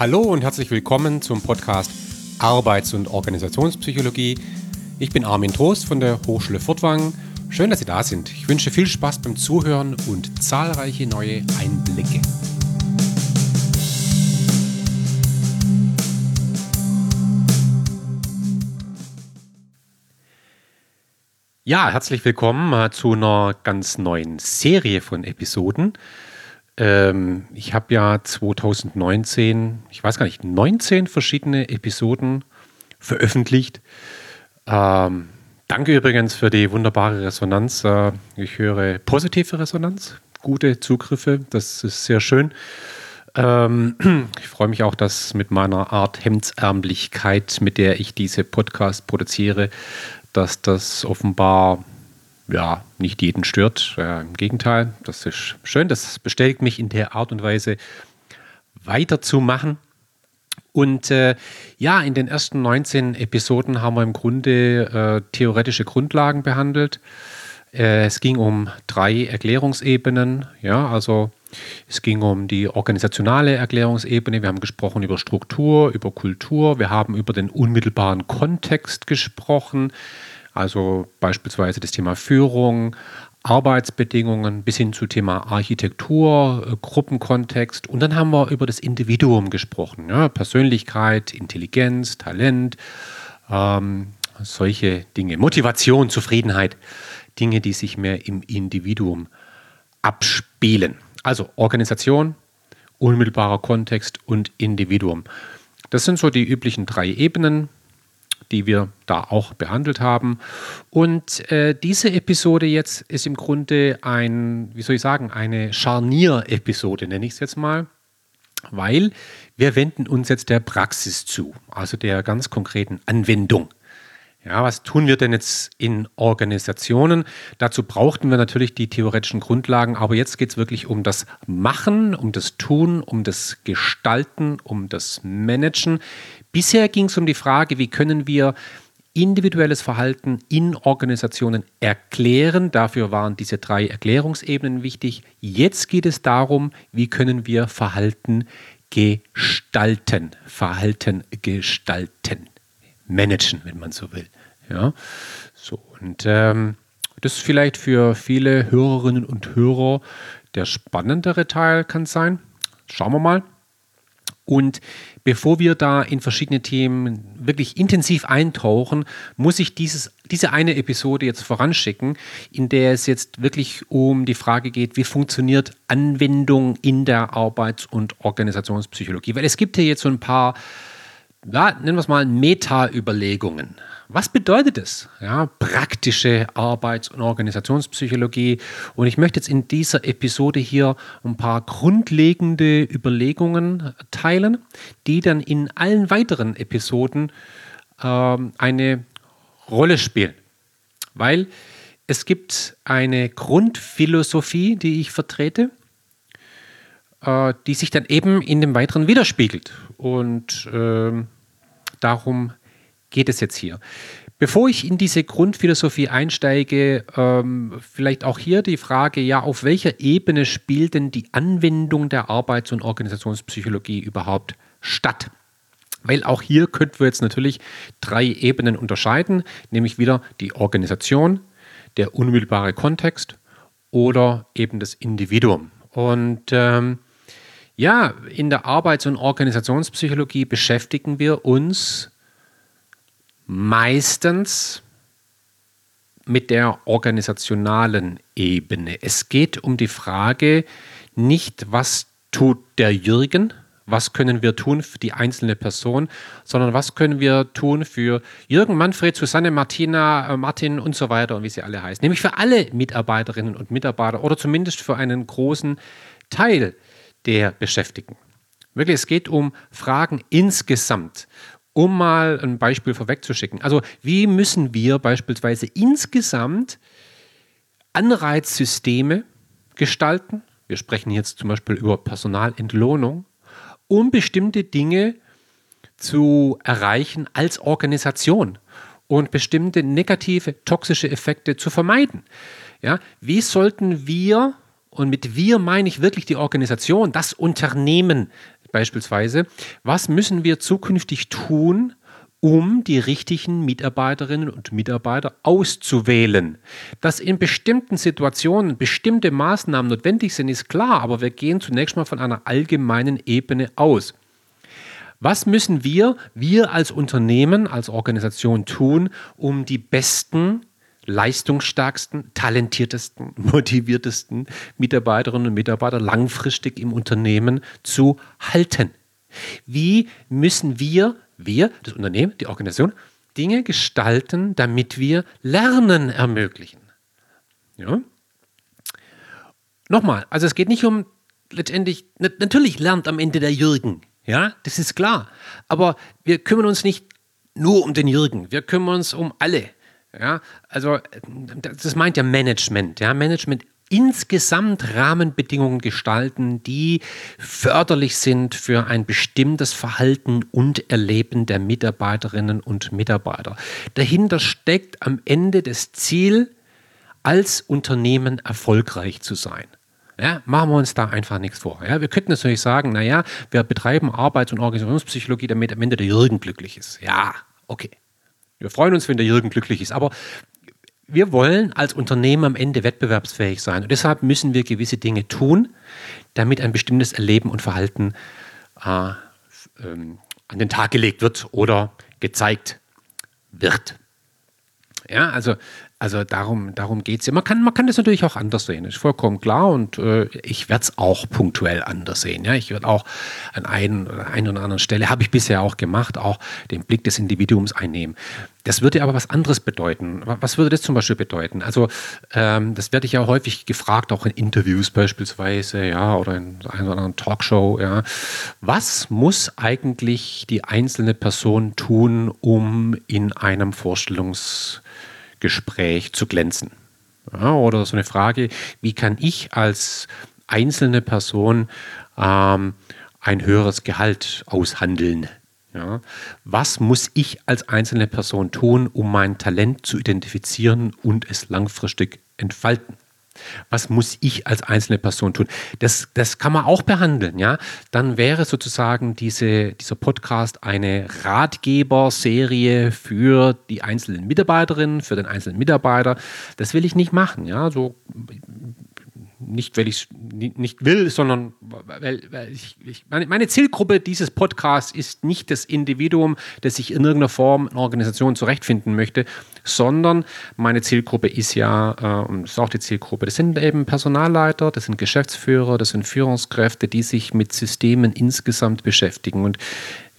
Hallo und herzlich willkommen zum Podcast Arbeits- und Organisationspsychologie. Ich bin Armin Trost von der Hochschule Furtwangen. Schön, dass Sie da sind. Ich wünsche viel Spaß beim Zuhören und zahlreiche neue Einblicke. Ja, herzlich willkommen äh, zu einer ganz neuen Serie von Episoden. Ähm, ich habe ja 2019, ich weiß gar nicht, 19 verschiedene Episoden veröffentlicht. Ähm, danke übrigens für die wunderbare Resonanz. Äh, ich höre positive Resonanz, gute Zugriffe, das ist sehr schön. Ähm, ich freue mich auch, dass mit meiner Art Hemdsärmlichkeit, mit der ich diese Podcast produziere, dass das offenbar ja, nicht jeden stört. Äh, Im Gegenteil, das ist schön. Das bestätigt mich in der Art und Weise weiterzumachen. Und äh, ja, in den ersten 19 Episoden haben wir im Grunde äh, theoretische Grundlagen behandelt. Äh, es ging um drei Erklärungsebenen. Ja, also es ging um die organisationale Erklärungsebene. Wir haben gesprochen über Struktur, über Kultur. Wir haben über den unmittelbaren Kontext gesprochen. Also beispielsweise das Thema Führung, Arbeitsbedingungen bis hin zu Thema Architektur, äh, Gruppenkontext. Und dann haben wir über das Individuum gesprochen. Ja, Persönlichkeit, Intelligenz, Talent, ähm, solche Dinge. Motivation, Zufriedenheit. Dinge, die sich mehr im Individuum abspielen. Also Organisation, unmittelbarer Kontext und Individuum. Das sind so die üblichen drei Ebenen die wir da auch behandelt haben. Und äh, diese Episode jetzt ist im Grunde ein, wie soll ich sagen, eine Scharnier-Episode, nenne ich es jetzt mal, weil wir wenden uns jetzt der Praxis zu, also der ganz konkreten Anwendung. Ja, was tun wir denn jetzt in Organisationen? Dazu brauchten wir natürlich die theoretischen Grundlagen, aber jetzt geht es wirklich um das Machen, um das Tun, um das Gestalten, um das Managen. Bisher ging es um die Frage, wie können wir individuelles Verhalten in Organisationen erklären. Dafür waren diese drei Erklärungsebenen wichtig. Jetzt geht es darum, wie können wir Verhalten gestalten. Verhalten gestalten. Managen, wenn man so will. Ja, so und ähm, das ist vielleicht für viele Hörerinnen und Hörer der spannendere Teil kann sein. Schauen wir mal. Und bevor wir da in verschiedene Themen wirklich intensiv eintauchen, muss ich dieses, diese eine Episode jetzt voranschicken, in der es jetzt wirklich um die Frage geht, wie funktioniert Anwendung in der Arbeits- und Organisationspsychologie. Weil es gibt hier jetzt so ein paar, ja, nennen wir es mal, Meta-Überlegungen. Was bedeutet es? Ja, praktische Arbeits- und Organisationspsychologie. Und ich möchte jetzt in dieser Episode hier ein paar grundlegende Überlegungen teilen, die dann in allen weiteren Episoden ähm, eine Rolle spielen. Weil es gibt eine Grundphilosophie, die ich vertrete, äh, die sich dann eben in dem Weiteren widerspiegelt. Und äh, darum geht es jetzt hier? Bevor ich in diese Grundphilosophie einsteige, ähm, vielleicht auch hier die Frage, ja, auf welcher Ebene spielt denn die Anwendung der Arbeits- und Organisationspsychologie überhaupt statt? Weil auch hier könnten wir jetzt natürlich drei Ebenen unterscheiden, nämlich wieder die Organisation, der unmittelbare Kontext oder eben das Individuum. Und ähm, ja, in der Arbeits- und Organisationspsychologie beschäftigen wir uns meistens mit der organisationalen Ebene. Es geht um die Frage nicht, was tut der Jürgen, was können wir tun für die einzelne Person, sondern was können wir tun für Jürgen, Manfred, Susanne, Martina, äh, Martin und so weiter und wie sie alle heißen. Nämlich für alle Mitarbeiterinnen und Mitarbeiter oder zumindest für einen großen Teil der Beschäftigten. Wirklich, es geht um Fragen insgesamt um mal ein Beispiel vorwegzuschicken. Also wie müssen wir beispielsweise insgesamt Anreizsysteme gestalten? Wir sprechen jetzt zum Beispiel über Personalentlohnung, um bestimmte Dinge zu erreichen als Organisation und bestimmte negative, toxische Effekte zu vermeiden. Ja, wie sollten wir, und mit wir meine ich wirklich die Organisation, das Unternehmen, beispielsweise, was müssen wir zukünftig tun, um die richtigen Mitarbeiterinnen und Mitarbeiter auszuwählen. Dass in bestimmten Situationen bestimmte Maßnahmen notwendig sind, ist klar, aber wir gehen zunächst mal von einer allgemeinen Ebene aus. Was müssen wir, wir als Unternehmen, als Organisation tun, um die besten, leistungsstärksten, talentiertesten, motiviertesten Mitarbeiterinnen und Mitarbeiter langfristig im Unternehmen zu halten? Wie müssen wir wir, das Unternehmen, die Organisation, Dinge gestalten, damit wir Lernen ermöglichen. Ja? Nochmal, also es geht nicht um letztendlich, natürlich lernt am Ende der Jürgen, ja, das ist klar. Aber wir kümmern uns nicht nur um den Jürgen, wir kümmern uns um alle. Ja, also das meint ja Management. Ja, Management insgesamt Rahmenbedingungen gestalten, die förderlich sind für ein bestimmtes Verhalten und Erleben der Mitarbeiterinnen und Mitarbeiter. Dahinter steckt am Ende das Ziel, als Unternehmen erfolgreich zu sein. Ja, machen wir uns da einfach nichts vor. Ja, wir könnten natürlich sagen, naja, wir betreiben Arbeits- und Organisationspsychologie, damit am Ende der Jürgen glücklich ist. Ja, okay. Wir freuen uns, wenn der Jürgen glücklich ist. Aber wir wollen als Unternehmen am Ende wettbewerbsfähig sein. Und deshalb müssen wir gewisse Dinge tun, damit ein bestimmtes Erleben und Verhalten äh, ähm, an den Tag gelegt wird oder gezeigt wird. Ja, also also darum, darum geht es ja. Man kann, man kann das natürlich auch anders sehen, ist vollkommen klar. Und äh, ich werde es auch punktuell anders sehen. Ja? Ich werde auch an ein, ein oder anderen Stelle, habe ich bisher auch gemacht, auch den Blick des Individuums einnehmen. Das würde aber was anderes bedeuten. Was würde das zum Beispiel bedeuten? Also, ähm, das werde ich ja häufig gefragt, auch in Interviews beispielsweise, ja, oder in einer oder anderen Talkshow, ja. Was muss eigentlich die einzelne Person tun, um in einem Vorstellungs- Gespräch zu glänzen. Ja, oder so eine Frage, wie kann ich als einzelne Person ähm, ein höheres Gehalt aushandeln? Ja, was muss ich als einzelne Person tun, um mein Talent zu identifizieren und es langfristig entfalten? Was muss ich als einzelne Person tun? Das, das kann man auch behandeln, ja. Dann wäre sozusagen diese, dieser Podcast eine Ratgeberserie für die einzelnen Mitarbeiterinnen, für den einzelnen Mitarbeiter. Das will ich nicht machen, ja. So nicht, weil ich es nicht will, sondern weil, weil ich, ich, meine, Zielgruppe dieses Podcasts ist nicht das Individuum, das sich in irgendeiner Form in Organisation zurechtfinden möchte, sondern meine Zielgruppe ist ja, äh, und ist auch die Zielgruppe, das sind eben Personalleiter, das sind Geschäftsführer, das sind Führungskräfte, die sich mit Systemen insgesamt beschäftigen. Und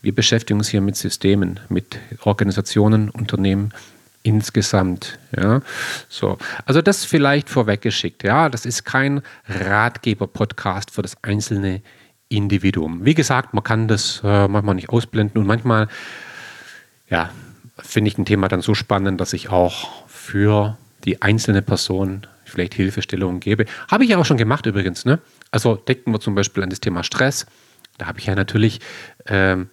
wir beschäftigen uns hier mit Systemen, mit Organisationen, Unternehmen, insgesamt. Ja, so. Also das vielleicht vorweggeschickt. Ja, das ist kein Ratgeber-Podcast für das einzelne Individuum. Wie gesagt, man kann das äh, manchmal nicht ausblenden und manchmal, ja, finde ich ein Thema dann so spannend, dass ich auch für die einzelne Person vielleicht Hilfestellungen gebe. Habe ich ja auch schon gemacht übrigens. Ne? Also denken wir zum Beispiel an das Thema Stress. Da habe ich ja natürlich ähm,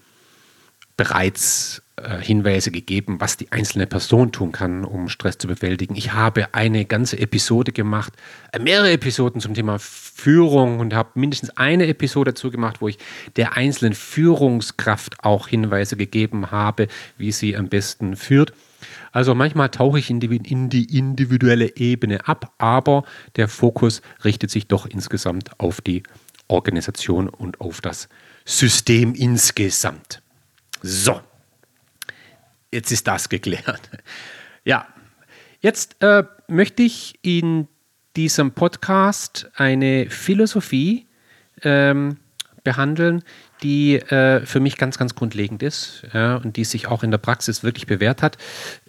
bereits äh, Hinweise gegeben, was die einzelne Person tun kann, um Stress zu bewältigen. Ich habe eine ganze Episode gemacht, äh, mehrere Episoden zum Thema Führung und habe mindestens eine Episode dazu gemacht, wo ich der einzelnen Führungskraft auch Hinweise gegeben habe, wie sie am besten führt. Also manchmal tauche ich in die, in die individuelle Ebene ab, aber der Fokus richtet sich doch insgesamt auf die Organisation und auf das System insgesamt. So, jetzt ist das geklärt. Ja, jetzt äh, möchte ich in diesem Podcast eine Philosophie ähm, behandeln, die äh, für mich ganz, ganz grundlegend ist ja, und die sich auch in der Praxis wirklich bewährt hat.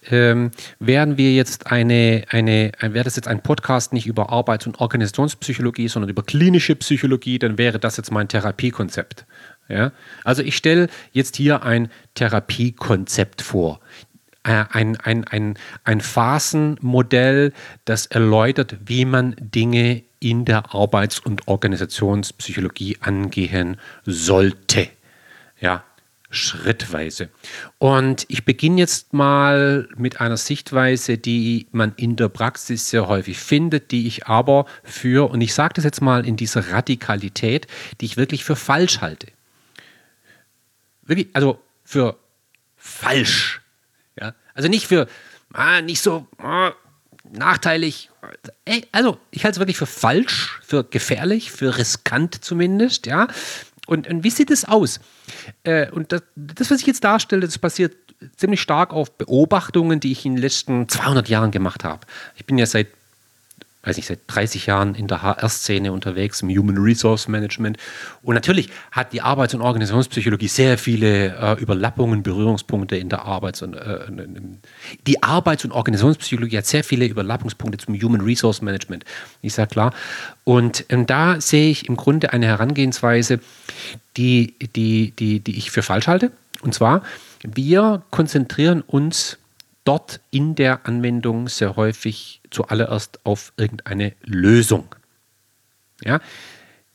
Ähm, wären wir jetzt eine, eine, wäre das jetzt ein Podcast nicht über Arbeits- und Organisationspsychologie, sondern über klinische Psychologie, dann wäre das jetzt mein Therapiekonzept. Ja? Also ich stelle jetzt hier ein Therapiekonzept vor. Äh, ein, ein, ein, ein Phasenmodell, das erläutert, wie man Dinge in der Arbeits- und Organisationspsychologie angehen sollte. Ja, schrittweise. Und ich beginne jetzt mal mit einer Sichtweise, die man in der Praxis sehr häufig findet, die ich aber für, und ich sage das jetzt mal in dieser Radikalität, die ich wirklich für falsch halte. Wirklich, also für falsch. Ja? Also nicht für, ah, nicht so ah, nachteilig. Also, ich halte es wirklich für falsch, für gefährlich, für riskant zumindest, ja. Und, und wie sieht es aus? Äh, und das, das, was ich jetzt darstelle, das basiert ziemlich stark auf Beobachtungen, die ich in den letzten 200 Jahren gemacht habe. Ich bin ja seit weiß nicht, seit 30 Jahren in der HR-Szene unterwegs, im Human Resource Management. Und natürlich hat die Arbeits- und Organisationspsychologie sehr viele äh, Überlappungen, Berührungspunkte in der Arbeits- und äh, die Arbeits- und Organisationspsychologie hat sehr viele Überlappungspunkte zum Human Resource Management. Ist ja klar. Und ähm, da sehe ich im Grunde eine Herangehensweise, die, die, die, die ich für falsch halte. Und zwar, wir konzentrieren uns dort in der Anwendung sehr häufig zuallererst auf irgendeine Lösung. Ja?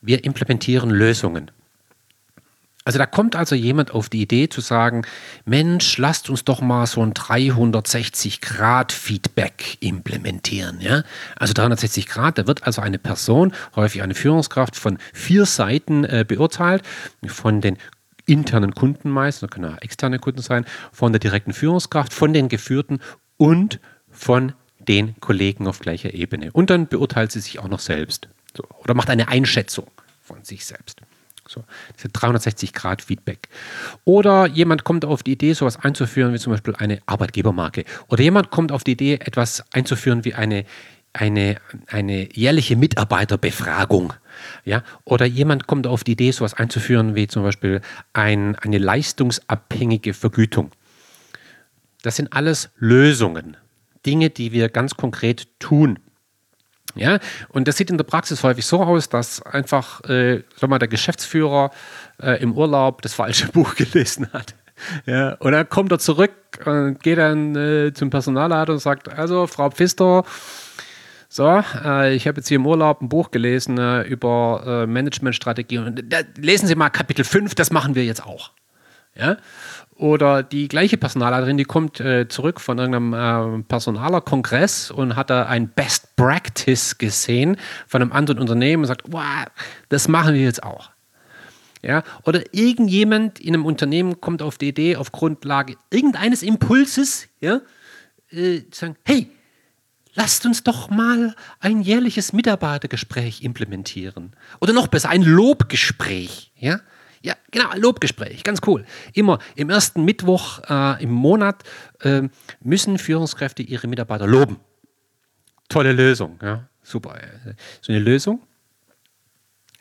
Wir implementieren Lösungen. Also da kommt also jemand auf die Idee zu sagen, Mensch, lasst uns doch mal so ein 360-Grad-Feedback implementieren. Ja? Also 360 Grad, da wird also eine Person, häufig eine Führungskraft, von vier Seiten äh, beurteilt, von den internen Kunden meist, das können auch externe Kunden sein, von der direkten Führungskraft, von den Geführten und von den Kollegen auf gleicher Ebene. Und dann beurteilt sie sich auch noch selbst so, oder macht eine Einschätzung von sich selbst. So, diese 360-Grad-Feedback. Oder jemand kommt auf die Idee, sowas einzuführen, wie zum Beispiel eine Arbeitgebermarke. Oder jemand kommt auf die Idee, etwas einzuführen wie eine, eine, eine jährliche Mitarbeiterbefragung. Ja? Oder jemand kommt auf die Idee, sowas einzuführen wie zum Beispiel ein, eine leistungsabhängige Vergütung. Das sind alles Lösungen, Dinge, die wir ganz konkret tun. Ja, und das sieht in der Praxis häufig so aus, dass einfach äh, sag mal, der Geschäftsführer äh, im Urlaub das falsche Buch gelesen hat. Ja, und dann kommt er zurück und geht dann äh, zum Personalleiter und sagt: Also, Frau Pfister, so, äh, ich habe jetzt hier im Urlaub ein Buch gelesen äh, über äh, Managementstrategie und da lesen Sie mal Kapitel 5, das machen wir jetzt auch. Ja? Oder die gleiche Personalerin, die kommt äh, zurück von irgendeinem äh, Personalerkongress und hat da ein Best Practice gesehen von einem anderen Unternehmen und sagt, wow, das machen wir jetzt auch. Ja? Oder irgendjemand in einem Unternehmen kommt auf die Idee, auf Grundlage irgendeines Impulses, ja, äh, zu sagen, hey, lasst uns doch mal ein jährliches Mitarbeitergespräch implementieren. Oder noch besser, ein Lobgespräch. Ja, ja genau, ein Lobgespräch, ganz cool. Immer im ersten Mittwoch äh, im Monat äh, müssen Führungskräfte ihre Mitarbeiter loben. Tolle Lösung, ja, super. So eine Lösung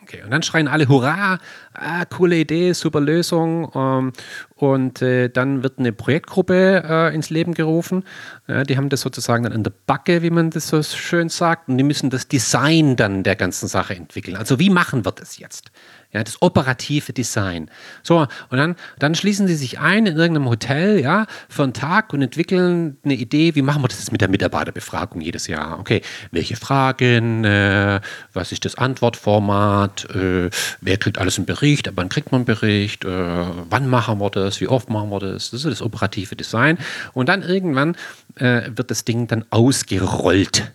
Okay, und dann schreien alle Hurra, ah, coole Idee, super Lösung. Ähm, und äh, dann wird eine Projektgruppe äh, ins Leben gerufen. Ja, die haben das sozusagen dann in der Backe, wie man das so schön sagt. Und die müssen das Design dann der ganzen Sache entwickeln. Also wie machen wir das jetzt? Ja, das operative Design. So, und dann, dann schließen sie sich ein in irgendeinem Hotel, ja, für einen Tag und entwickeln eine Idee, wie machen wir das jetzt mit der Mitarbeiterbefragung jedes Jahr? Okay, welche Fragen, äh, was ist das Antwortformat, äh, wer kriegt alles einen Bericht, wann kriegt man einen Bericht, äh, wann machen wir das, wie oft machen wir das? Das ist das operative Design. Und dann irgendwann äh, wird das Ding dann ausgerollt.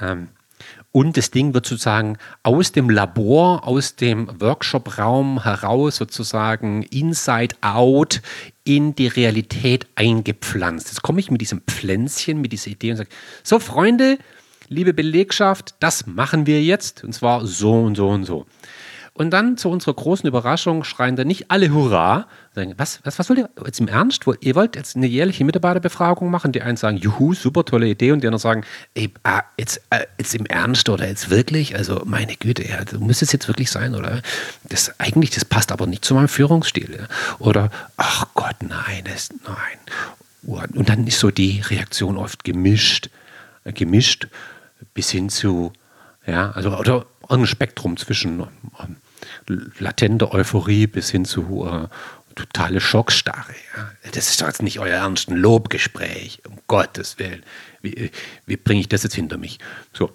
Ähm, und das Ding wird sozusagen aus dem Labor, aus dem Workshop-Raum heraus sozusagen inside out in die Realität eingepflanzt. Jetzt komme ich mit diesem Pflänzchen, mit dieser Idee und sage, so Freunde, liebe Belegschaft, das machen wir jetzt und zwar so und so und so. Und dann zu unserer großen Überraschung schreien dann nicht alle Hurra. Was, was, was wollt ihr jetzt im Ernst? Ihr wollt jetzt eine jährliche Mitarbeiterbefragung machen? Die einen sagen, juhu, super tolle Idee. Und die anderen sagen, ey, ah, jetzt, äh, jetzt im Ernst oder jetzt wirklich? Also meine Güte, ja, muss es jetzt wirklich sein? Oder das eigentlich, das passt aber nicht zu meinem Führungsstil. Ja? Oder, ach Gott, nein, das, nein. Und dann ist so die Reaktion oft gemischt, gemischt bis hin zu, ja, also oder ein Spektrum zwischen ähm, latente Euphorie bis hin zu äh, totale Schockstarre. Ja. Das ist doch jetzt nicht euer ernst, ein Lobgespräch, um Gottes Willen. Wie, wie bringe ich das jetzt hinter mich? So,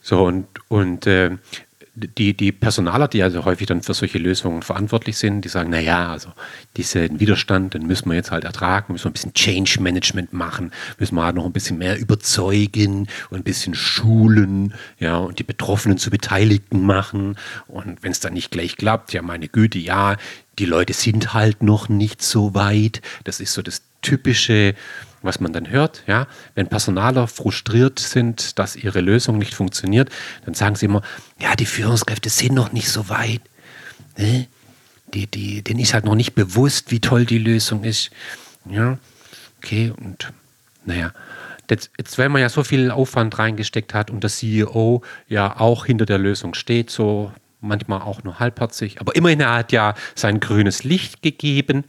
so und, und äh, die, die Personaler, die also häufig dann für solche Lösungen verantwortlich sind, die sagen, naja, also diesen Widerstand, den müssen wir jetzt halt ertragen, müssen wir ein bisschen Change Management machen, müssen wir halt noch ein bisschen mehr überzeugen und ein bisschen schulen, ja, und die Betroffenen zu Beteiligten machen. Und wenn es dann nicht gleich klappt, ja, meine Güte, ja, die Leute sind halt noch nicht so weit. Das ist so das typische was man dann hört, ja, wenn Personaler frustriert sind, dass ihre Lösung nicht funktioniert, dann sagen sie immer, ja, die Führungskräfte sind noch nicht so weit. Ne? Die, die, denen ist halt noch nicht bewusst, wie toll die Lösung ist. Ja, okay, und naja, jetzt, jetzt, weil man ja so viel Aufwand reingesteckt hat und der CEO ja auch hinter der Lösung steht, so manchmal auch nur halbherzig, aber immerhin er hat ja sein grünes Licht gegeben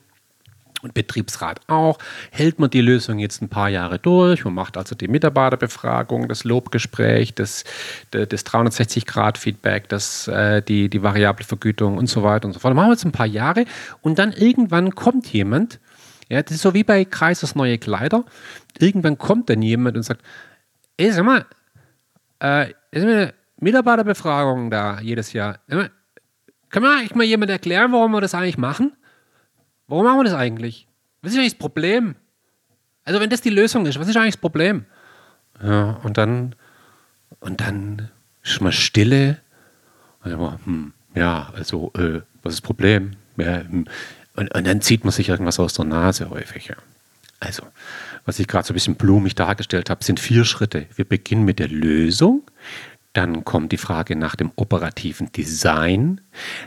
und Betriebsrat auch. Hält man die Lösung jetzt ein paar Jahre durch? Man macht also die Mitarbeiterbefragung, das Lobgespräch, das, das 360-Grad-Feedback, das, äh, die, die variable Vergütung und so weiter und so fort. Dann machen wir jetzt ein paar Jahre und dann irgendwann kommt jemand, ja, das ist so wie bei Kreisers neue Kleider. Irgendwann kommt dann jemand und sagt, ey, sag mal, äh, ist eine Mitarbeiterbefragung da jedes Jahr. Kann mir eigentlich mal jemand erklären, warum wir das eigentlich machen? Warum machen wir das eigentlich? Was ist eigentlich das Problem? Also, wenn das die Lösung ist, was ist eigentlich das Problem? Ja, und dann, und dann ist mal Stille. Und dann, hm, ja, also, äh, was ist das Problem? Ja, hm. und, und, dann zieht man sich irgendwas aus der Nase häufig. Ja. Also, was ich gerade so ein bisschen blumig dargestellt habe, sind vier Schritte. Wir beginnen mit der Lösung, dann kommt die Frage nach dem operativen Design.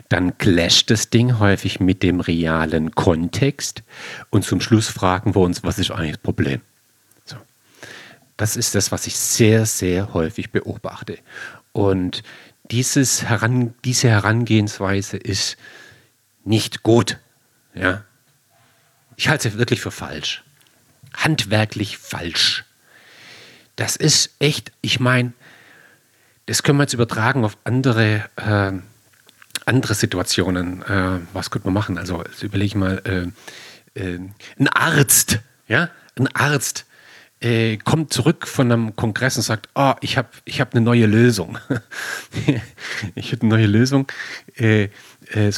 Dann clasht das Ding häufig mit dem realen Kontext. Und zum Schluss fragen wir uns, was ist eigentlich das Problem? So. Das ist das, was ich sehr, sehr häufig beobachte. Und dieses Heran, diese Herangehensweise ist nicht gut. Ja? Ich halte es wirklich für falsch. Handwerklich falsch. Das ist echt, ich meine, das können wir jetzt übertragen auf andere, äh, andere Situationen. Äh, was könnte man machen? Also, überlege ich mal, äh, äh, ein Arzt, ja, ein Arzt äh, kommt zurück von einem Kongress und sagt, oh, ich habe ich hab eine neue Lösung. ich habe eine neue Lösung, so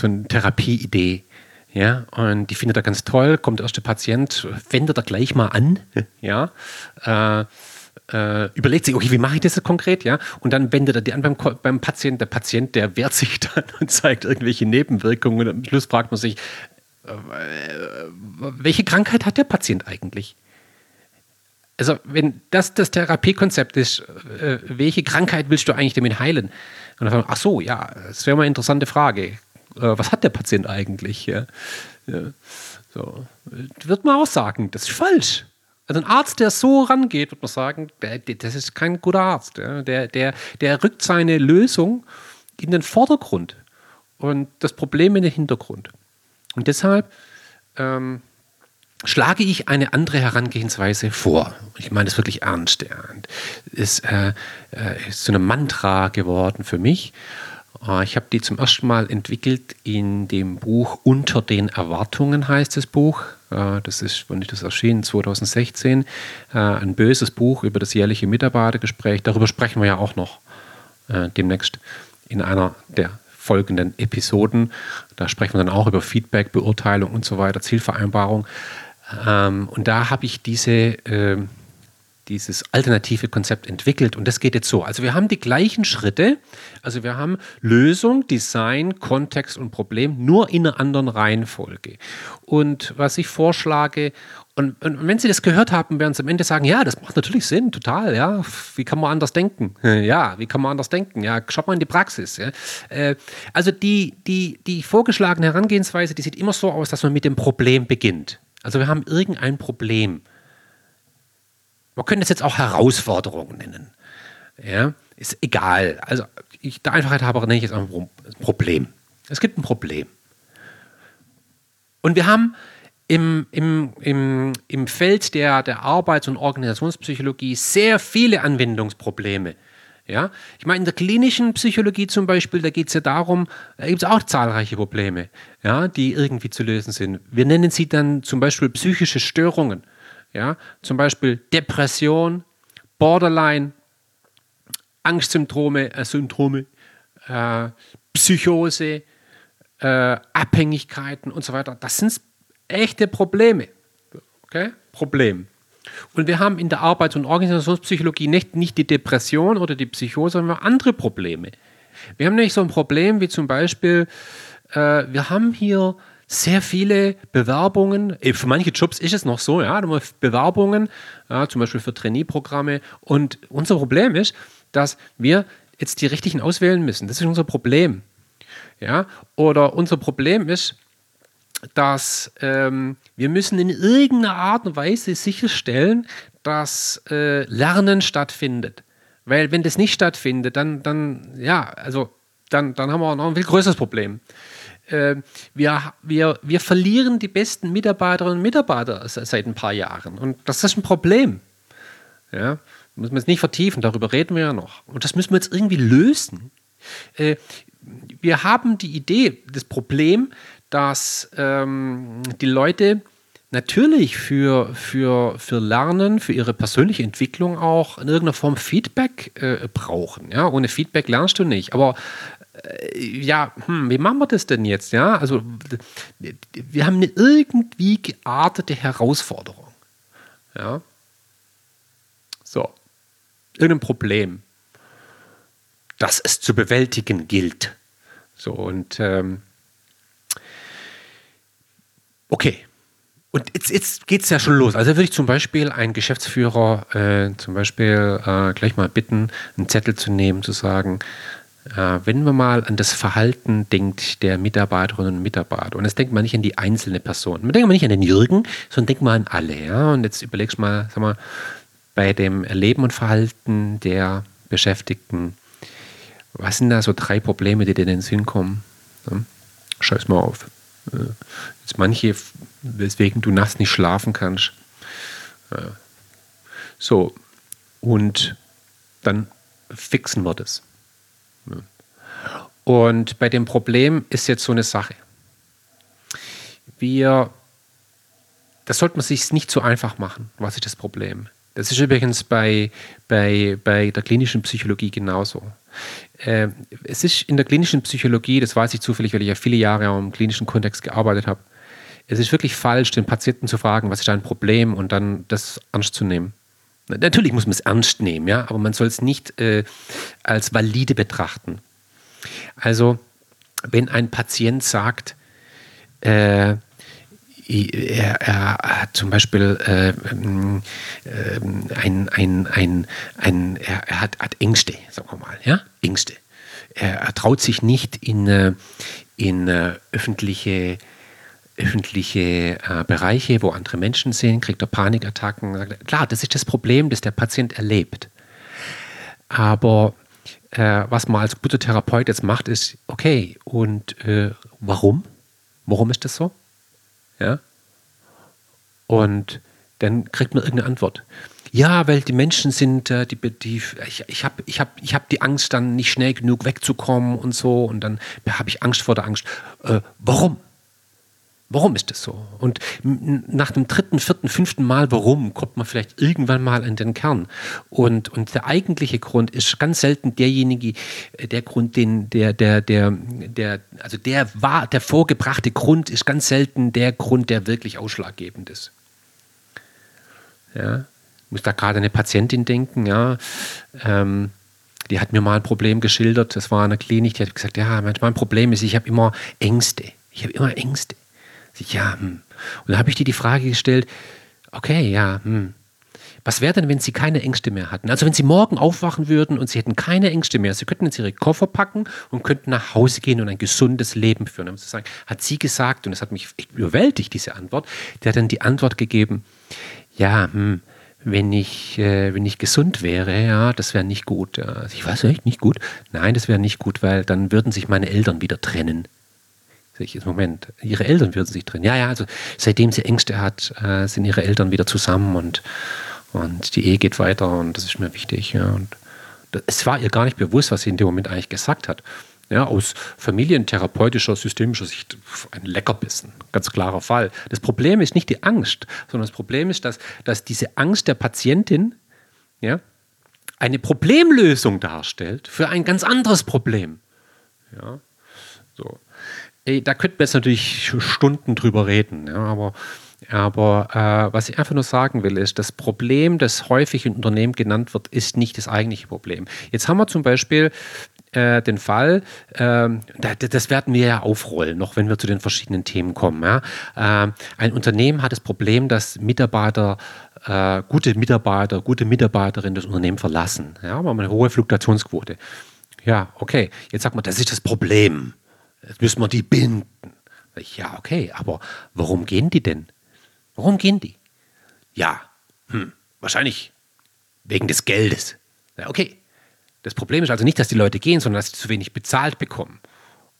eine Therapieidee. Ja, und die findet er ganz toll, kommt der erste Patient, wendet er gleich mal an, ja, äh, überlegt sich, okay, wie mache ich das konkret, ja? Und dann wendet er die an beim, beim Patienten. Der Patient, der wehrt sich dann und zeigt irgendwelche Nebenwirkungen. Und am Schluss fragt man sich, äh, welche Krankheit hat der Patient eigentlich? Also, wenn das das Therapiekonzept ist, äh, welche Krankheit willst du eigentlich damit heilen? Und dann, ach so, ja, das wäre mal eine interessante Frage. Äh, was hat der Patient eigentlich? Ja? Ja. So. Wird man auch sagen, das ist falsch. Also ein Arzt, der so rangeht, würde man sagen, der, das ist kein guter Arzt. Der, der, der rückt seine Lösung in den Vordergrund und das Problem in den Hintergrund. Und deshalb ähm, schlage ich eine andere Herangehensweise vor. Ich meine das wirklich ernst. Ja. Ist, äh, äh, ist so eine Mantra geworden für mich. Äh, ich habe die zum ersten Mal entwickelt in dem Buch Unter den Erwartungen heißt das Buch äh, das ist, wann ist das erschienen? 2016. Äh, ein böses Buch über das jährliche Mitarbeitergespräch. Darüber sprechen wir ja auch noch äh, demnächst in einer der folgenden Episoden. Da sprechen wir dann auch über Feedback, Beurteilung und so weiter, Zielvereinbarung. Ähm, und da habe ich diese ähm, dieses alternative Konzept entwickelt. Und das geht jetzt so. Also wir haben die gleichen Schritte. Also wir haben Lösung, Design, Kontext und Problem nur in einer anderen Reihenfolge. Und was ich vorschlage, und, und, wenn Sie das gehört haben, werden Sie am Ende sagen, ja, das macht natürlich Sinn, total, ja. Wie kann man anders denken? Ja, wie kann man anders denken? Ja, schaut mal in die Praxis. Ja. Äh, also die, die, die vorgeschlagene Herangehensweise, die sieht immer so aus, dass man mit dem Problem beginnt. Also wir haben irgendein Problem. Man könnte es jetzt auch Herausforderungen nennen. Ja, ist egal. Also ich, der Einfachheit habe nenne ich jetzt einfach ein Problem. Es gibt ein Problem. Und wir haben im, im, im, im Feld der, der Arbeits- und Organisationspsychologie sehr viele Anwendungsprobleme. Ja? Ich meine, in der klinischen Psychologie zum Beispiel, da geht es ja darum, da gibt es auch zahlreiche Probleme, ja, die irgendwie zu lösen sind. Wir nennen sie dann zum Beispiel psychische Störungen. Ja? Zum Beispiel Depression, Borderline, Angstsymptome, äh, Syndrome, äh, Psychose, äh, Abhängigkeiten und so weiter. Das sind echte Probleme. Okay? Problem. Und wir haben in der Arbeits- und Organisationspsychologie nicht, nicht die Depression oder die Psychose, sondern andere Probleme. Wir haben nämlich so ein Problem wie zum Beispiel, äh, wir haben hier sehr viele Bewerbungen. Äh, für manche Jobs ist es noch so, ja, Bewerbungen, ja, zum Beispiel für Trainee-Programme. Und unser Problem ist, dass wir jetzt die richtigen auswählen müssen. Das ist unser Problem. Ja? Oder unser Problem ist, dass ähm, wir müssen in irgendeiner Art und Weise sicherstellen, dass äh, Lernen stattfindet. Weil wenn das nicht stattfindet, dann, dann ja, also dann, dann haben wir noch ein viel größeres Problem. Äh, wir, wir, wir verlieren die besten Mitarbeiterinnen und Mitarbeiter seit ein paar Jahren. Und das ist ein Problem. Ja, müssen wir jetzt nicht vertiefen, darüber reden wir ja noch. Und das müssen wir jetzt irgendwie lösen. Äh, wir haben die Idee, das Problem, dass ähm, die Leute natürlich für, für, für Lernen, für ihre persönliche Entwicklung auch in irgendeiner Form Feedback äh, brauchen. Ja? Ohne Feedback lernst du nicht. Aber ja, hm, wie machen wir das denn jetzt? Ja? Also, wir haben eine irgendwie geartete Herausforderung. Ja? So, irgendein Problem, das es zu bewältigen gilt. So, und ähm, okay. Und jetzt, jetzt geht es ja schon los. Also würde ich zum Beispiel einen Geschäftsführer äh, zum Beispiel äh, gleich mal bitten, einen Zettel zu nehmen, zu sagen, äh, wenn man mal an das Verhalten denkt der Mitarbeiterinnen und Mitarbeiter, und jetzt denkt man nicht an die einzelne Person, man denkt mal nicht an den Jürgen, sondern denkt mal an alle. Ja? Und jetzt überlegst du mal, sag mal, bei dem Erleben und Verhalten der Beschäftigten, was sind da so drei Probleme, die dir in den kommen? Scheiß mal auf. Jetzt manche, weswegen du nachts nicht schlafen kannst. So, und dann fixen wir das. Und bei dem Problem ist jetzt so eine Sache. Wir, das sollte man sich nicht so einfach machen. Was ist das Problem? Das ist übrigens bei, bei, bei der klinischen Psychologie genauso. Äh, es ist in der klinischen Psychologie, das weiß ich zufällig, weil ich ja viele Jahre im klinischen Kontext gearbeitet habe, es ist wirklich falsch, den Patienten zu fragen, was ist dein Problem und dann das ernst zu nehmen. Natürlich muss man es ernst nehmen, ja, aber man soll es nicht äh, als valide betrachten. Also, wenn ein Patient sagt, äh, er, er, hat zum Beispiel äh, äh, ein, ein, ein, ein, er hat, hat, Ängste, sagen wir mal, ja, Ängste. Er, er traut sich nicht in, äh, in äh, öffentliche öffentliche äh, Bereiche, wo andere Menschen sind, kriegt er Panikattacken. Klar, das ist das Problem, das der Patient erlebt. Aber äh, was man als guter Therapeut jetzt macht, ist, okay, und äh, warum? Warum ist das so? Ja? Und dann kriegt man irgendeine Antwort. Ja, weil die Menschen sind, äh, die, die, ich, ich habe ich hab, ich hab die Angst, dann nicht schnell genug wegzukommen und so. Und dann habe ich Angst vor der Angst. Äh, warum? Warum ist das so? Und nach dem dritten, vierten, fünften Mal, warum, kommt man vielleicht irgendwann mal an den Kern. Und, und der eigentliche Grund ist ganz selten derjenige, äh, der Grund, den, der, der, der, der, also der war, der vorgebrachte Grund ist ganz selten der Grund, der wirklich ausschlaggebend ist. Ja, ich muss da gerade eine Patientin denken, ja. Ähm, die hat mir mal ein Problem geschildert, das war in der Klinik, die hat gesagt, ja, manchmal ein Problem ist, ich habe immer Ängste. Ich habe immer Ängste. Ja, hm. Und dann habe ich dir die Frage gestellt, okay, ja, hm. Was wäre denn, wenn Sie keine Ängste mehr hatten? Also wenn Sie morgen aufwachen würden und Sie hätten keine Ängste mehr, Sie könnten jetzt Ihre Koffer packen und könnten nach Hause gehen und ein gesundes Leben führen. Dann sagen, hat sie gesagt, und das hat mich überwältigt, diese Antwort, der hat dann die Antwort gegeben, ja, hm, wenn ich, äh, wenn ich gesund wäre, ja, das wäre nicht gut. Also ich weiß echt nicht gut. Nein, das wäre nicht gut, weil dann würden sich meine Eltern wieder trennen sich. Moment, ihre Eltern würden sich trennen. Ja, ja, also seitdem sie Ängste hat, äh, sind ihre Eltern wieder zusammen und, und die Ehe geht weiter und das ist mir wichtig. Ja. Und es war ihr gar nicht bewusst, was sie in dem Moment eigentlich gesagt hat. Ja, aus familientherapeutischer, systemischer Sicht ein Leckerbissen, ganz klarer Fall. Das Problem ist nicht die Angst, sondern das Problem ist, dass, dass diese Angst der Patientin ja, eine Problemlösung darstellt für ein ganz anderes Problem. Ja, so. Ey, da könnten wir jetzt natürlich Stunden drüber reden, ja, aber, aber äh, was ich einfach nur sagen will, ist, das Problem, das häufig in Unternehmen genannt wird, ist nicht das eigentliche Problem. Jetzt haben wir zum Beispiel äh, den Fall, äh, das werden wir ja aufrollen, noch wenn wir zu den verschiedenen Themen kommen. Ja? Äh, ein Unternehmen hat das Problem, dass Mitarbeiter äh, gute Mitarbeiter, gute Mitarbeiterinnen das Unternehmen verlassen. Ja, wir haben eine hohe Fluktuationsquote. Ja, okay. Jetzt sagt man, das ist das Problem. Jetzt müssen wir die binden. Ja, okay, aber warum gehen die denn? Warum gehen die? Ja, hm, wahrscheinlich wegen des Geldes. Ja, okay. Das Problem ist also nicht, dass die Leute gehen, sondern dass sie zu wenig bezahlt bekommen.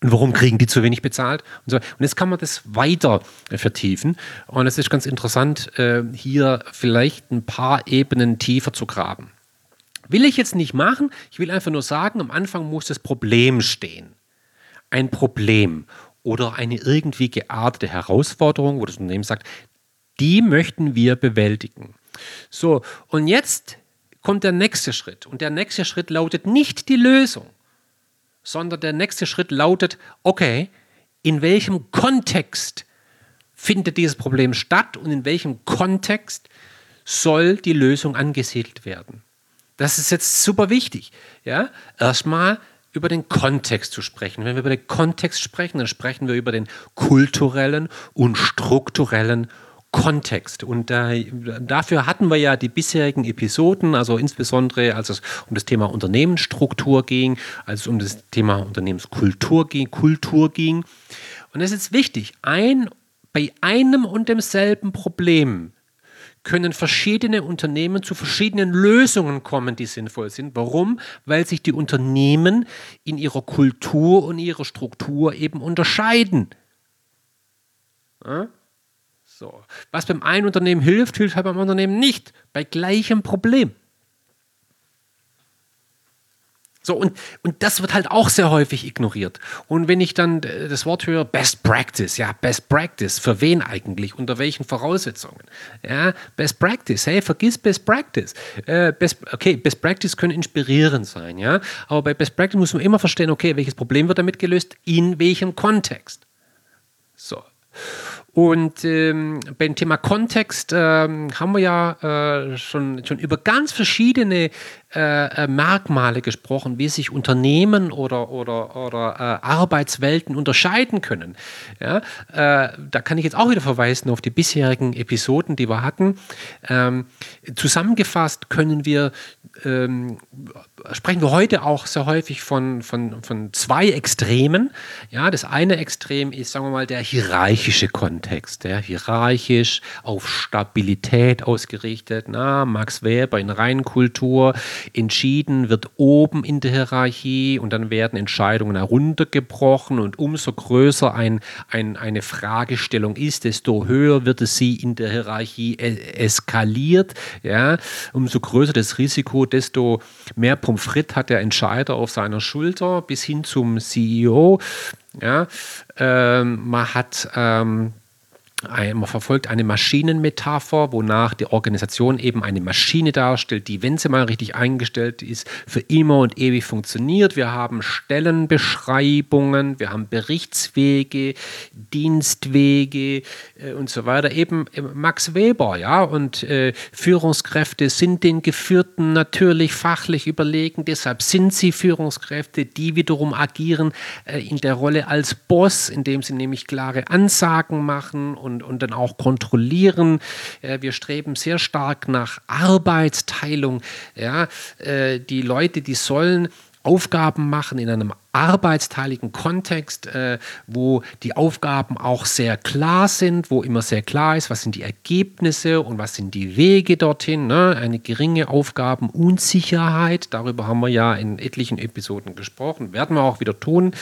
Und warum kriegen die zu wenig bezahlt? Und, so. und jetzt kann man das weiter vertiefen. Und es ist ganz interessant, äh, hier vielleicht ein paar Ebenen tiefer zu graben. Will ich jetzt nicht machen. Ich will einfach nur sagen, am Anfang muss das Problem stehen. Ein Problem oder eine irgendwie geartete Herausforderung, wo das Unternehmen sagt, die möchten wir bewältigen. So, und jetzt kommt der nächste Schritt. Und der nächste Schritt lautet nicht die Lösung, sondern der nächste Schritt lautet, okay, in welchem Kontext findet dieses Problem statt und in welchem Kontext soll die Lösung angesiedelt werden. Das ist jetzt super wichtig. Ja? Erstmal über den Kontext zu sprechen. Wenn wir über den Kontext sprechen, dann sprechen wir über den kulturellen und strukturellen Kontext. Und äh, dafür hatten wir ja die bisherigen Episoden, also insbesondere als es um das Thema Unternehmensstruktur ging, als es um das Thema Unternehmenskultur ging, Kultur ging. Und es ist wichtig, ein, bei einem und demselben Problem können verschiedene Unternehmen zu verschiedenen Lösungen kommen, die sinnvoll sind. Warum? Weil sich die Unternehmen in ihrer Kultur und ihrer Struktur eben unterscheiden. Ja? So. Was beim einen Unternehmen hilft, hilft halt beim Unternehmen nicht. Bei gleichem Problem. So, und, und das wird halt auch sehr häufig ignoriert. Und wenn ich dann das Wort höre, Best Practice, ja, Best Practice, für wen eigentlich? Unter welchen Voraussetzungen? Ja, Best Practice, hey, vergiss Best Practice. Äh, Best, okay, Best Practice können inspirierend sein, ja, aber bei Best Practice muss man immer verstehen, okay, welches Problem wird damit gelöst, in welchem Kontext. So. Und ähm, beim Thema Kontext ähm, haben wir ja äh, schon, schon über ganz verschiedene äh, äh, Merkmale gesprochen, wie sich Unternehmen oder, oder, oder äh, Arbeitswelten unterscheiden können. Ja, äh, da kann ich jetzt auch wieder verweisen auf die bisherigen Episoden, die wir hatten. Ähm, zusammengefasst können wir, ähm, sprechen wir heute auch sehr häufig von, von, von zwei Extremen. Ja, das eine Extrem ist, sagen wir mal, der hierarchische Kontext, der hierarchisch auf Stabilität ausgerichtet. Na, Max Weber in Reinkultur entschieden wird oben in der Hierarchie und dann werden Entscheidungen heruntergebrochen und umso größer ein, ein, eine Fragestellung ist, desto höher wird es sie in der Hierarchie eskaliert. Ja? Umso größer das Risiko, desto mehr Pommes frites hat der Entscheider auf seiner Schulter bis hin zum CEO. Ja? Ähm, man hat ähm, man verfolgt eine Maschinenmetapher, wonach die Organisation eben eine Maschine darstellt, die, wenn sie mal richtig eingestellt ist, für immer und ewig funktioniert. Wir haben Stellenbeschreibungen, wir haben Berichtswege, Dienstwege äh, und so weiter. Eben äh, Max Weber, ja, und äh, Führungskräfte sind den Geführten natürlich fachlich überlegen, deshalb sind sie Führungskräfte, die wiederum agieren äh, in der Rolle als Boss, indem sie nämlich klare Ansagen machen und und, und dann auch kontrollieren. Äh, wir streben sehr stark nach Arbeitsteilung. Ja, äh, die Leute, die sollen Aufgaben machen in einem arbeitsteiligen Kontext, äh, wo die Aufgaben auch sehr klar sind, wo immer sehr klar ist, was sind die Ergebnisse und was sind die Wege dorthin. Ne? Eine geringe Aufgabenunsicherheit, darüber haben wir ja in etlichen Episoden gesprochen, werden wir auch wieder tun.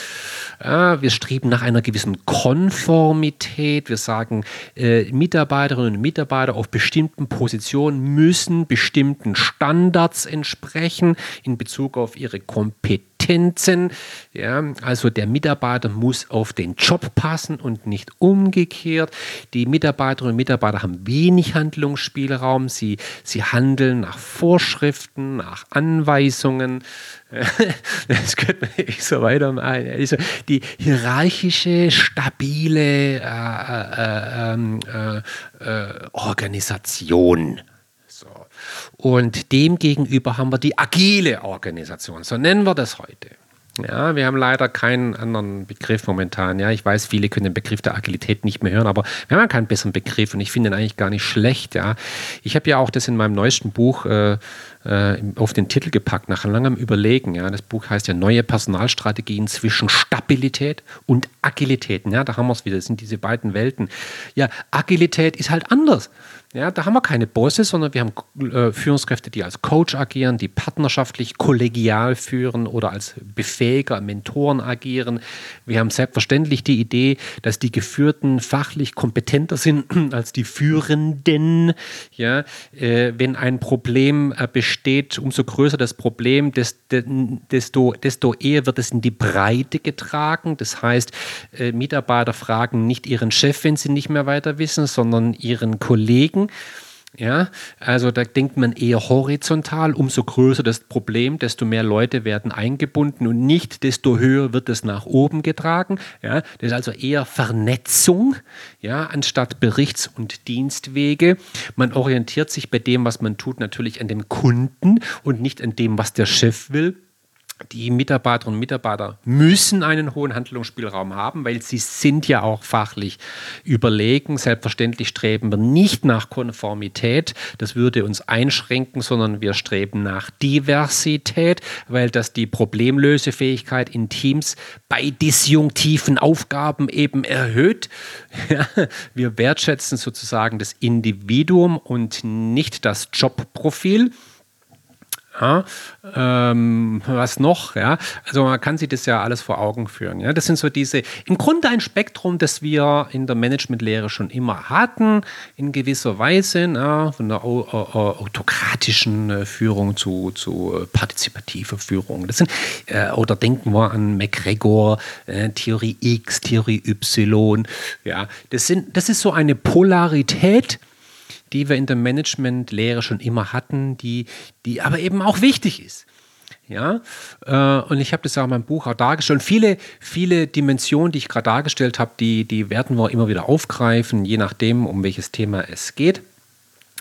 Äh, wir streben nach einer gewissen Konformität. Wir sagen, äh, Mitarbeiterinnen und Mitarbeiter auf bestimmten Positionen müssen bestimmten Standards entsprechen in Bezug auf ihre Kompetenz Kompetenzen. Ja, also der Mitarbeiter muss auf den Job passen und nicht umgekehrt. Die Mitarbeiterinnen und Mitarbeiter haben wenig Handlungsspielraum. Sie, sie handeln nach Vorschriften, nach Anweisungen. Das könnte man nicht so weitermachen. Also die hierarchische, stabile äh, äh, ähm, äh, äh, Organisation. Und demgegenüber haben wir die agile Organisation, so nennen wir das heute. Ja, wir haben leider keinen anderen Begriff momentan. Ja, ich weiß, viele können den Begriff der Agilität nicht mehr hören, aber wir haben ja keinen besseren Begriff und ich finde ihn eigentlich gar nicht schlecht. Ja, ich habe ja auch das in meinem neuesten Buch äh, äh, auf den Titel gepackt, nach langem Überlegen. Ja, das Buch heißt ja Neue Personalstrategien zwischen Stabilität und Agilität. Ja, da haben wir es wieder. Das sind diese beiden Welten. Ja, Agilität ist halt anders. Ja, da haben wir keine Bosse, sondern wir haben äh, Führungskräfte, die als Coach agieren, die partnerschaftlich, kollegial führen oder als Befähiger, Mentoren agieren. Wir haben selbstverständlich die Idee, dass die Geführten fachlich kompetenter sind als die Führenden. Ja, äh, wenn ein Problem äh, besteht, umso größer das Problem, desto, desto eher wird es in die Breite getragen. Das heißt, äh, Mitarbeiter fragen nicht ihren Chef, wenn sie nicht mehr weiter wissen, sondern ihren Kollegen denken. Ja, also da denkt man eher horizontal, umso größer das Problem, desto mehr Leute werden eingebunden und nicht desto höher wird es nach oben getragen. Ja, das ist also eher Vernetzung, ja, anstatt Berichts- und Dienstwege. Man orientiert sich bei dem, was man tut, natürlich an dem Kunden und nicht an dem, was der Chef will. Die Mitarbeiterinnen und Mitarbeiter müssen einen hohen Handlungsspielraum haben, weil sie sind ja auch fachlich überlegen. Selbstverständlich streben wir nicht nach Konformität, das würde uns einschränken, sondern wir streben nach Diversität, weil das die Problemlösefähigkeit in Teams bei disjunktiven Aufgaben eben erhöht. Ja, wir wertschätzen sozusagen das Individuum und nicht das Jobprofil. Ja, ähm, was noch? Ja, also man kann sich das ja alles vor Augen führen. Ja, das sind so diese, im Grunde ein Spektrum, das wir in der Managementlehre schon immer hatten, in gewisser Weise, ja, von der autokratischen äh, Führung zu, zu äh, partizipativer Führung. Das sind, äh, oder denken wir an McGregor, äh, Theorie X, Theorie Y. Ja, das, sind, das ist so eine Polarität, die wir in der Managementlehre schon immer hatten, die, die aber eben auch wichtig ist. Ja, äh, und ich habe das ja in meinem Buch auch dargestellt. Und viele, viele Dimensionen, die ich gerade dargestellt habe, die, die werden wir immer wieder aufgreifen, je nachdem, um welches Thema es geht.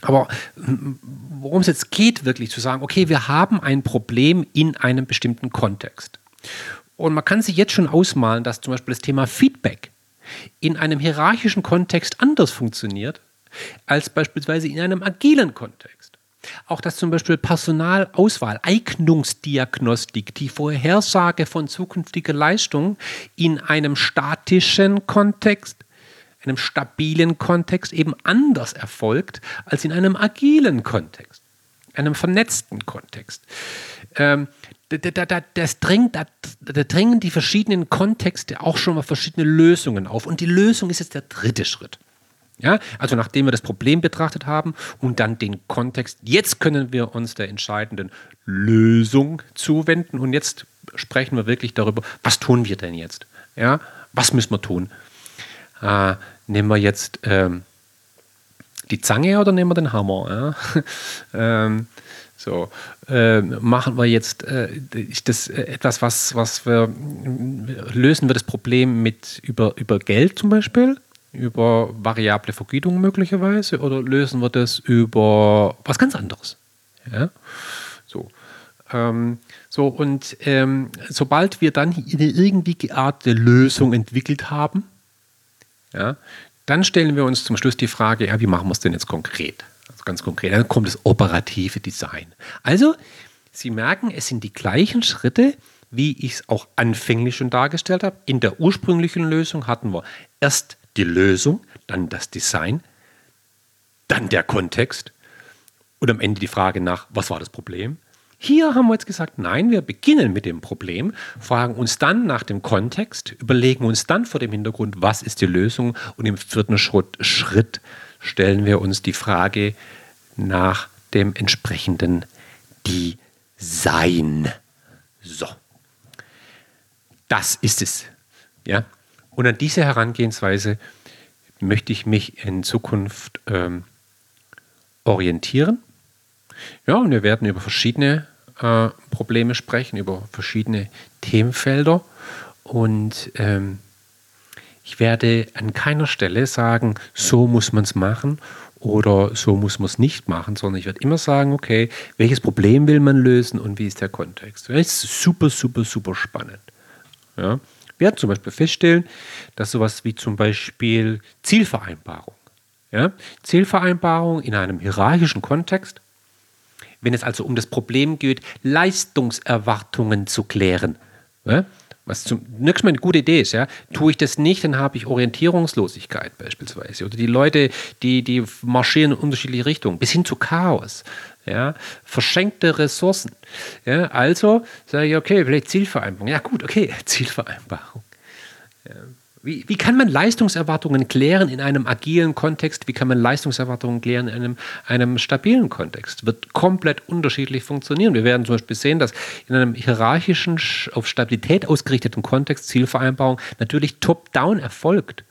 Aber worum es jetzt geht, wirklich zu sagen, okay, wir haben ein Problem in einem bestimmten Kontext. Und man kann sich jetzt schon ausmalen, dass zum Beispiel das Thema Feedback in einem hierarchischen Kontext anders funktioniert als beispielsweise in einem agilen Kontext. Auch dass zum Beispiel Personalauswahl, Eignungsdiagnostik, die Vorhersage von zukünftiger Leistung in einem statischen Kontext, einem stabilen Kontext eben anders erfolgt als in einem agilen Kontext, einem vernetzten Kontext. Ähm, da, da, das drängt, da, da drängen die verschiedenen Kontexte auch schon mal verschiedene Lösungen auf. Und die Lösung ist jetzt der dritte Schritt. Ja, also nachdem wir das Problem betrachtet haben und dann den Kontext, jetzt können wir uns der entscheidenden Lösung zuwenden und jetzt sprechen wir wirklich darüber, was tun wir denn jetzt? Ja, was müssen wir tun? Äh, nehmen wir jetzt ähm, die Zange oder nehmen wir den Hammer? Ja? ähm, so, äh, machen wir jetzt äh, das äh, etwas, was, was wir lösen wir das Problem mit über, über Geld zum Beispiel? Über variable Vergütung möglicherweise oder lösen wir das über was ganz anderes? Ja? So. Ähm, so, und ähm, sobald wir dann eine irgendwie geartete Lösung entwickelt haben, ja, dann stellen wir uns zum Schluss die Frage, ja, wie machen wir es denn jetzt konkret? Also ganz konkret, dann kommt das operative Design. Also, Sie merken, es sind die gleichen Schritte, wie ich es auch anfänglich schon dargestellt habe. In der ursprünglichen Lösung hatten wir erst die Lösung, dann das Design, dann der Kontext und am Ende die Frage nach, was war das Problem? Hier haben wir jetzt gesagt, nein, wir beginnen mit dem Problem, fragen uns dann nach dem Kontext, überlegen uns dann vor dem Hintergrund, was ist die Lösung und im vierten Schritt, Schritt stellen wir uns die Frage nach dem entsprechenden Design. So. das ist es. Ja? Und an diese Herangehensweise möchte ich mich in Zukunft ähm, orientieren. Ja, und wir werden über verschiedene äh, Probleme sprechen, über verschiedene Themenfelder. Und ähm, ich werde an keiner Stelle sagen, so muss man es machen oder so muss man es nicht machen, sondern ich werde immer sagen, okay, welches Problem will man lösen und wie ist der Kontext. Das ist super, super, super spannend. Ja. Wir werden zum Beispiel feststellen, dass sowas wie zum Beispiel Zielvereinbarung, ja, Zielvereinbarung in einem hierarchischen Kontext, wenn es also um das Problem geht, Leistungserwartungen zu klären, ja, was zunächst mal eine gute Idee ist, ja. Tue ich das nicht, dann habe ich Orientierungslosigkeit beispielsweise. Oder die Leute, die, die marschieren in unterschiedliche Richtungen, bis hin zu Chaos. Ja. Verschenkte Ressourcen. Ja. Also sage ich, okay, vielleicht Zielvereinbarung. Ja, gut, okay, Zielvereinbarung. Ja. Wie, wie kann man Leistungserwartungen klären in einem agilen Kontext? Wie kann man Leistungserwartungen klären in einem, einem stabilen Kontext? Wird komplett unterschiedlich funktionieren. Wir werden zum Beispiel sehen, dass in einem hierarchischen, auf Stabilität ausgerichteten Kontext Zielvereinbarung natürlich top-down erfolgt.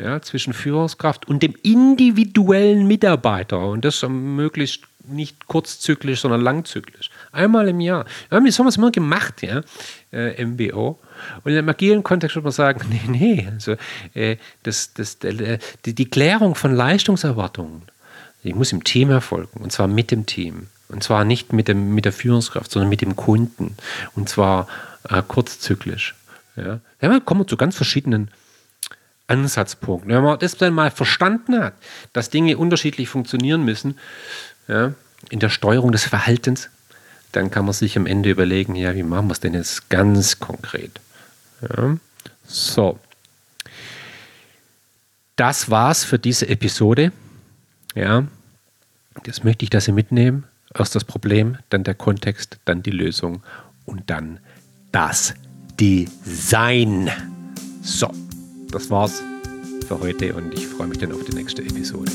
Ja, zwischen Führungskraft und dem individuellen Mitarbeiter und das möglichst nicht kurzzyklisch, sondern langzyklisch. Einmal im Jahr. Ja, haben wir immer gemacht, ja, äh, MBO. Und im agilen Kontext würde man sagen, nee, nee, also, äh, das, das, äh, die, die Klärung von Leistungserwartungen, die muss im Team erfolgen, und zwar mit dem Team. Und zwar nicht mit, dem, mit der Führungskraft, sondern mit dem Kunden. Und zwar äh, kurzzyklisch. Ja. ja, kommen wir zu ganz verschiedenen Ansatzpunkten. Wenn man das dann mal verstanden hat, dass Dinge unterschiedlich funktionieren müssen, ja, in der Steuerung des Verhaltens, dann kann man sich am Ende überlegen, ja, wie machen wir es denn jetzt ganz konkret? Ja. So. Das war's für diese Episode. Ja. Jetzt möchte ich, dass Sie mitnehmen. Erst das Problem, dann der Kontext, dann die Lösung und dann das Design. So, das war's für heute und ich freue mich dann auf die nächste Episode.